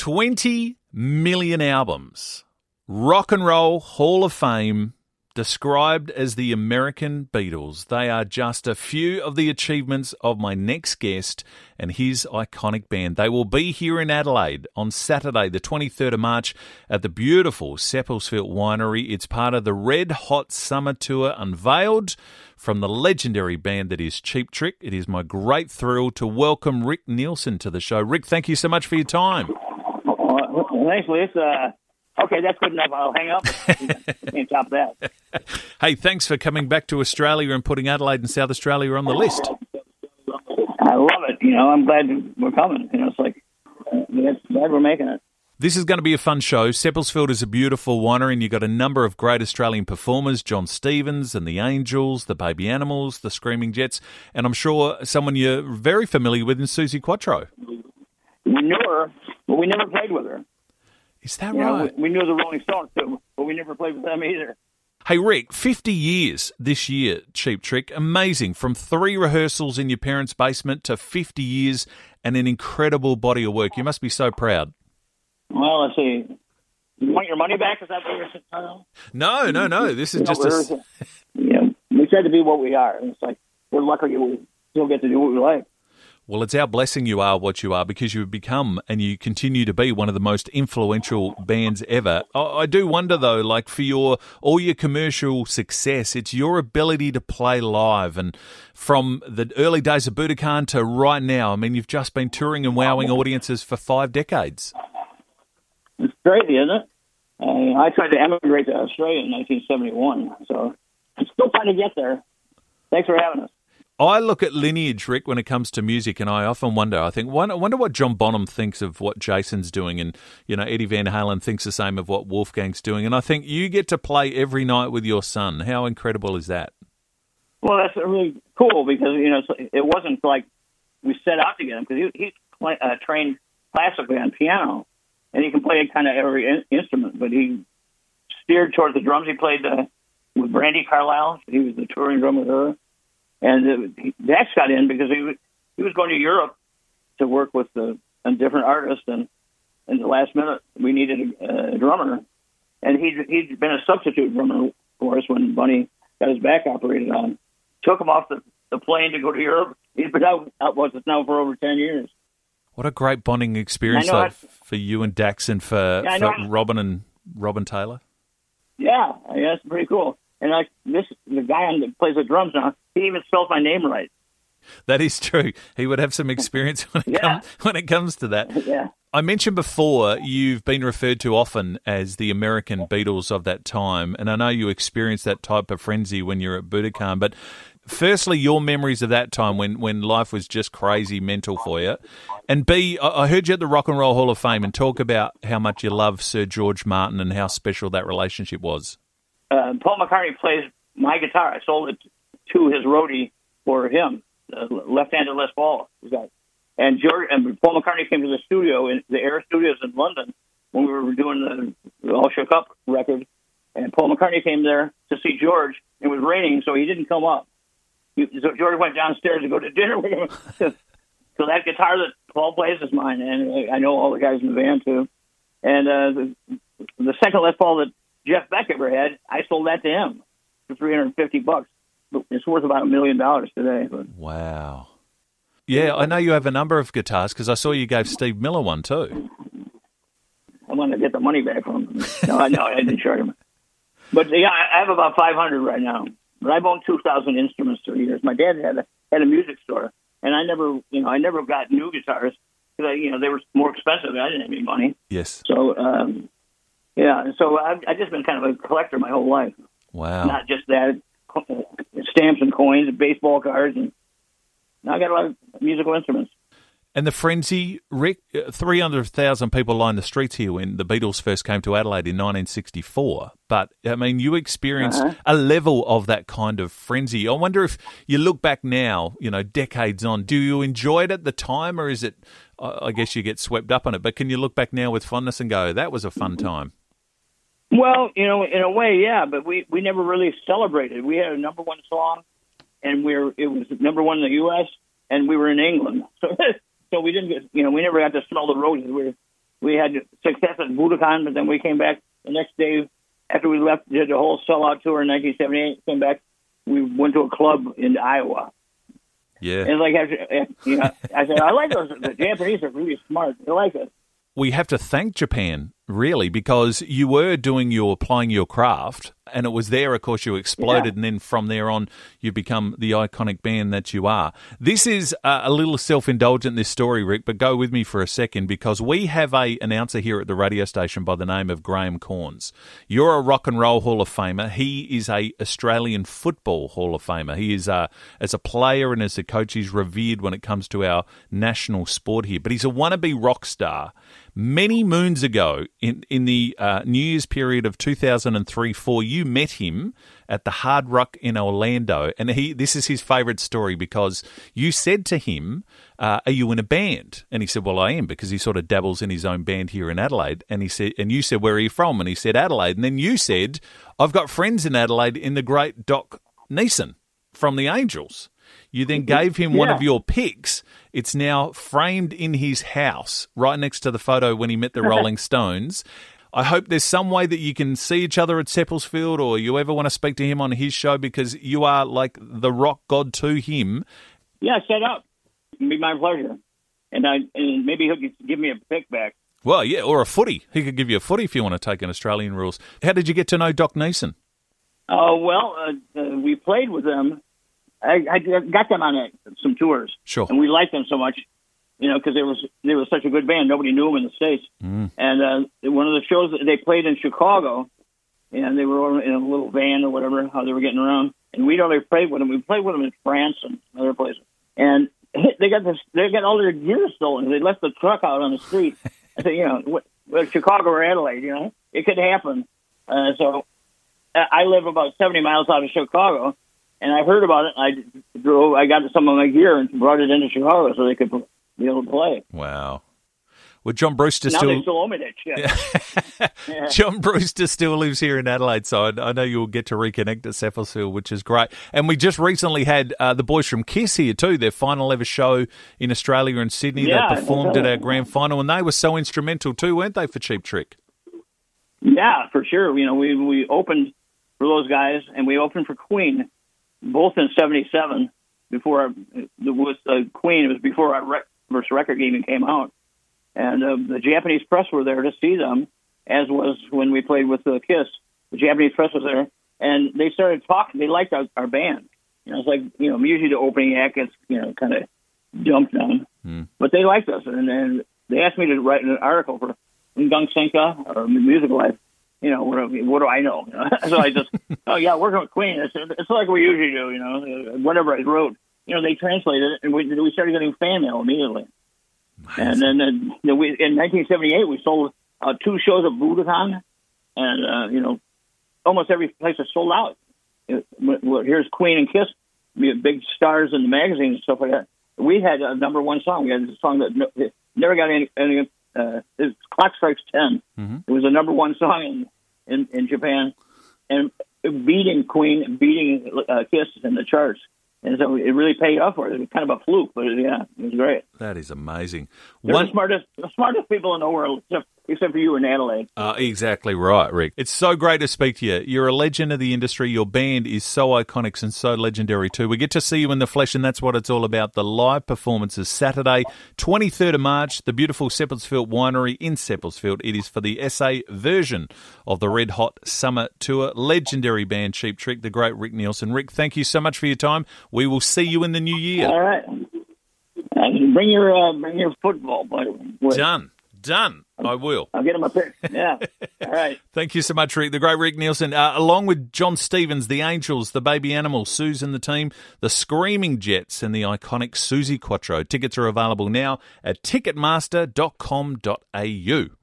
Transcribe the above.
20 million albums. Rock and Roll Hall of Fame, described as the American Beatles. They are just a few of the achievements of my next guest and his iconic band. They will be here in Adelaide on Saturday, the 23rd of March, at the beautiful Seppeltsfield Winery. It's part of the Red Hot Summer Tour unveiled from the legendary band that is Cheap Trick. It is my great thrill to welcome Rick Nielsen to the show. Rick, thank you so much for your time. Thanks, Liz. Uh, okay, that's good enough. I'll hang up. Can't top that. Hey, thanks for coming back to Australia and putting Adelaide and South Australia on the list. I love it. You know, I'm glad we're coming. You know, it's like uh, glad we're making it. This is going to be a fun show. Seppeltsfield is a beautiful winery, and you've got a number of great Australian performers Jon Stevens and the Angels, the Baby Animals, the Screaming Jets, and I'm sure someone you're very familiar with in Suzi Quatro. We knew her, but we never played with her. Is that You know, right? we, we knew the Rolling Stones too, but we never played with them either. Hey, Rick, 50 years this year, Cheap Trick. Amazing. From three rehearsals in your parents' basement to 50 years and an incredible body of work. You must be so proud. Well, let's see. You want your money back? Is that what you're saying? No, No, no. This is You know, just a. you know, we try to be what we are. And it's like we're lucky we still get to do what we like. Well, it's our blessing you are what you are because you've become and you continue to be one of the most influential bands ever. I, I do wonder though, like for your all your commercial success, it's your ability to play live and from the early days of Budokan to right now. I mean, you've just been touring and wowing audiences for five decades. It's crazy, isn't it? Uh, I tried to emigrate to Australia in 1971, so I'm still trying to get there. Thanks for having us. I look at lineage, Rick, when it comes to music, and I often wonder. I think, wonder, wonder what John Bonham thinks of what Jason's doing, and you know Eddie Van Halen thinks the same of what Wolfgang's doing. And I think you get to play every night with your son. How incredible is that? Well, that's really cool because you know it wasn't like we set out to get him because he, he's uh, trained classically on piano, and he can play kind of every in- instrument. But he steered towards the drums. He played uh, with Brandi Carlile. He was the touring drummer with her, and Daxx got in because he was, he was going to Europe to work with the a different artist, and in the last minute we needed a, a drummer, and he he'd been a substitute drummer for us when Bunny got his back operated on. Took him off the, the plane to go to Europe. He's been out, out with us now for over 10 years. What a great bonding experience though, for you and Daxx and for, Yeah, for Robin and Robin Taylor. Yeah, yeah, it's pretty cool. And like this, the guy on that plays the drums now, he even spells my name right. That is true. He would have some experience when it, Yeah. come, when it comes to that. Yeah. I mentioned before you've been referred to often as the American Beatles of that time, and I know you experienced that type of frenzy when you're at Budokan. But firstly, your memories of that time when, when life was just crazy mental for you, and B, I I heard you at the Rock and Roll Hall of Fame and talk about how much you love Sir George Martin and how special that relationship was. Uh, Paul McCartney plays my guitar. I sold it to his roadie for him, uh, left-handed Les Paul. And George and Paul McCartney came to the studio in the Air Studios in London when we were doing the All Shook Up record. And Paul McCartney came there to see George. It was raining, so he didn't come up. He, so George went downstairs to go to dinner with him. so that guitar that Paul plays is mine, and I know all the guys in the band too. And uh, the, the second Les Paul that Jeff Beck ever had, I sold that to him for three hundred and fifty bucks. It's worth about a million dollars today. But Wow. Yeah, I know you have a number of guitars because I saw you gave Steve Miller one too. I want to get the money back from him. No, I know I didn't charge him. But yeah, I have about five hundred right now. But I've owned two thousand instruments for years. My dad had a had a music store, and I never, you know, I never got new guitars because you know they were more expensive. I didn't have any money, Yes. so um, yeah. So I've, I've just been kind of a collector my whole life. Wow. Not just that, stamps and coins, and baseball cards, and now I got a lot of musical instruments. And the frenzy, Rick, uh, 300,000 people lined the streets here when the Beatles first came to Adelaide in 1964. But, I mean, you experienced Uh-huh. a level of that kind of frenzy. I wonder if you look back now, you know, decades on, do you enjoy it at the time or is it, I I guess you get swept up on it, but can you look back now with fondness and go, that was a fun time? Well, you know, in a way, yeah, but we we never really celebrated. We had a number one song, and we are it was number one in the U.S. and we were in England, so so we didn't get you know we never got to smell the roses. We were we had success at Budokan, but then we came back the next day after we left, did the whole sellout tour in 1978. Came back, we went to a club in Iowa. Yeah. And like, after, you know, I said, I like those. The Japanese are really smart. They like it. We have to thank Japan really because you were doing your applying your craft and it was there of course you exploded Yeah. and then from there on you become the iconic band that you are. This is uh, a little self-indulgent this story rick but go with me for a second because we have a announcer here at the radio station by the name of graham Cornes. You're a rock and roll hall of famer. He is a australian football hall of famer. He is uh, as a player and as a coach he's revered when it comes to our national sport here but he's a wannabe rock star many moons ago in in the uh, New Year's period of 2003 4 you met him at the Hard Rock in Orlando. And he this is his favorite story because you said to him uh, are you in a band? And he said well I am because he sort of dabbles in his own band here in Adelaide. And he said and you said where are you from? And he said Adelaide. And then you said I've got friends in Adelaide in the great Doc Neeson from the Angels you then gave him one of your pics. It's now framed in his house, right next to the photo when he met the Rolling Stones. I hope there's some way that you can see each other at Seppeltsfield or you ever want to speak to him on his show because you are like the rock god to him. Yeah, set up. It'd be my pleasure. And I and maybe he'll give me a pick back. Well, yeah, or a footy. He could give you a footy if you want to take an Australian rules. How did you get to know Doc Neeson? Oh well, uh, uh, we played with them. I, I got them on a, some tours, Sure. and we liked them so much, you know, because they was they were such a good band. Nobody knew them in the states. Mm. And uh, one of the shows that they played in Chicago, and they were in a little van or whatever, how they were getting around. And we'd already played with them. We played with them in France and other places. And they got this, they got all their gear stolen. They left the truck out on the street. I said, you know, what, Chicago or Adelaide, you know, it could happen. Uh, so I I live about 70 miles out of Chicago, and I heard about it. I drove, I got some of my gear and brought it into Chicago so they could be able to play. Wow. Well, John Brewster Now still still that shit. Yeah. John Brewster still lives here in Adelaide, so I, I know you'll get to reconnect at Seppeltsfield, which is great. And we just recently had uh, the boys from Kiss here too. Their final ever show in Australia and Sydney. Yeah, they performed at our grand final, and they were so instrumental too, weren't they, for Cheap Trick? Yeah, for sure. You know, we we opened for those guys, and we opened for Queen, both in '77. Before was uh, Queen, it was before our rec- first record even came out, and uh, the Japanese press were there to see them, as was when we played with the Kiss. The Japanese press was there, and they started talking. They liked our, our band. You know, it's like you know, usually the opening act gets you know kind of dumped on, Hmm. but they liked us, and, and they asked me to write an article for Gung Senka or Music Life you know, what do, what do I know? So I just, oh yeah, working with Queen. It's, it's like we usually do, you know. Whatever I wrote, you know, they translated it, and we we started getting fan mail immediately. And then, then you know, we, in 1978, we sold uh, two shows of Budokan, and uh, you know, almost every place is sold out. It, well, here's Queen and Kiss, big stars in the magazines and stuff like that. We had a number one song. We had a song that no- never got any. any uh, it's Clock Strikes 10 Mhm. It was a number one song in in, in Japan, and beating Queen, beating uh, Kiss in the charts. And so it really paid off for it. It was kind of a fluke, but yeah, it was great. That is amazing. They're One, the smartest, the smartest people in the world, except, except for you in Adelaide. Uh, exactly right, Rick. It's so great to speak to you. You're a legend of the industry. Your band is so iconic and so legendary too. We get to see you in the flesh, and that's what it's all about. The live performances Saturday, 23rd of March, the beautiful Seppeltsfield Winery in Seppeltsfield. It is for the SA version of the Red Hot Summer Tour. Legendary band Cheap Trick, the great Rick Nielsen. Rick, thank you so much for your time. We will see you in the new year. All right, bring your uh, bring your football. Wait, Done. Done. I will. I'll get him a pick. Yeah. All right. Thank you so much, Rick. The great Rick Nielsen, uh, along with Jon Stevens, the Angels, the Baby Animals, Susan the team, the Screaming Jets, and the iconic Suzi Quatro. Tickets are available now at ticketmaster.com.au.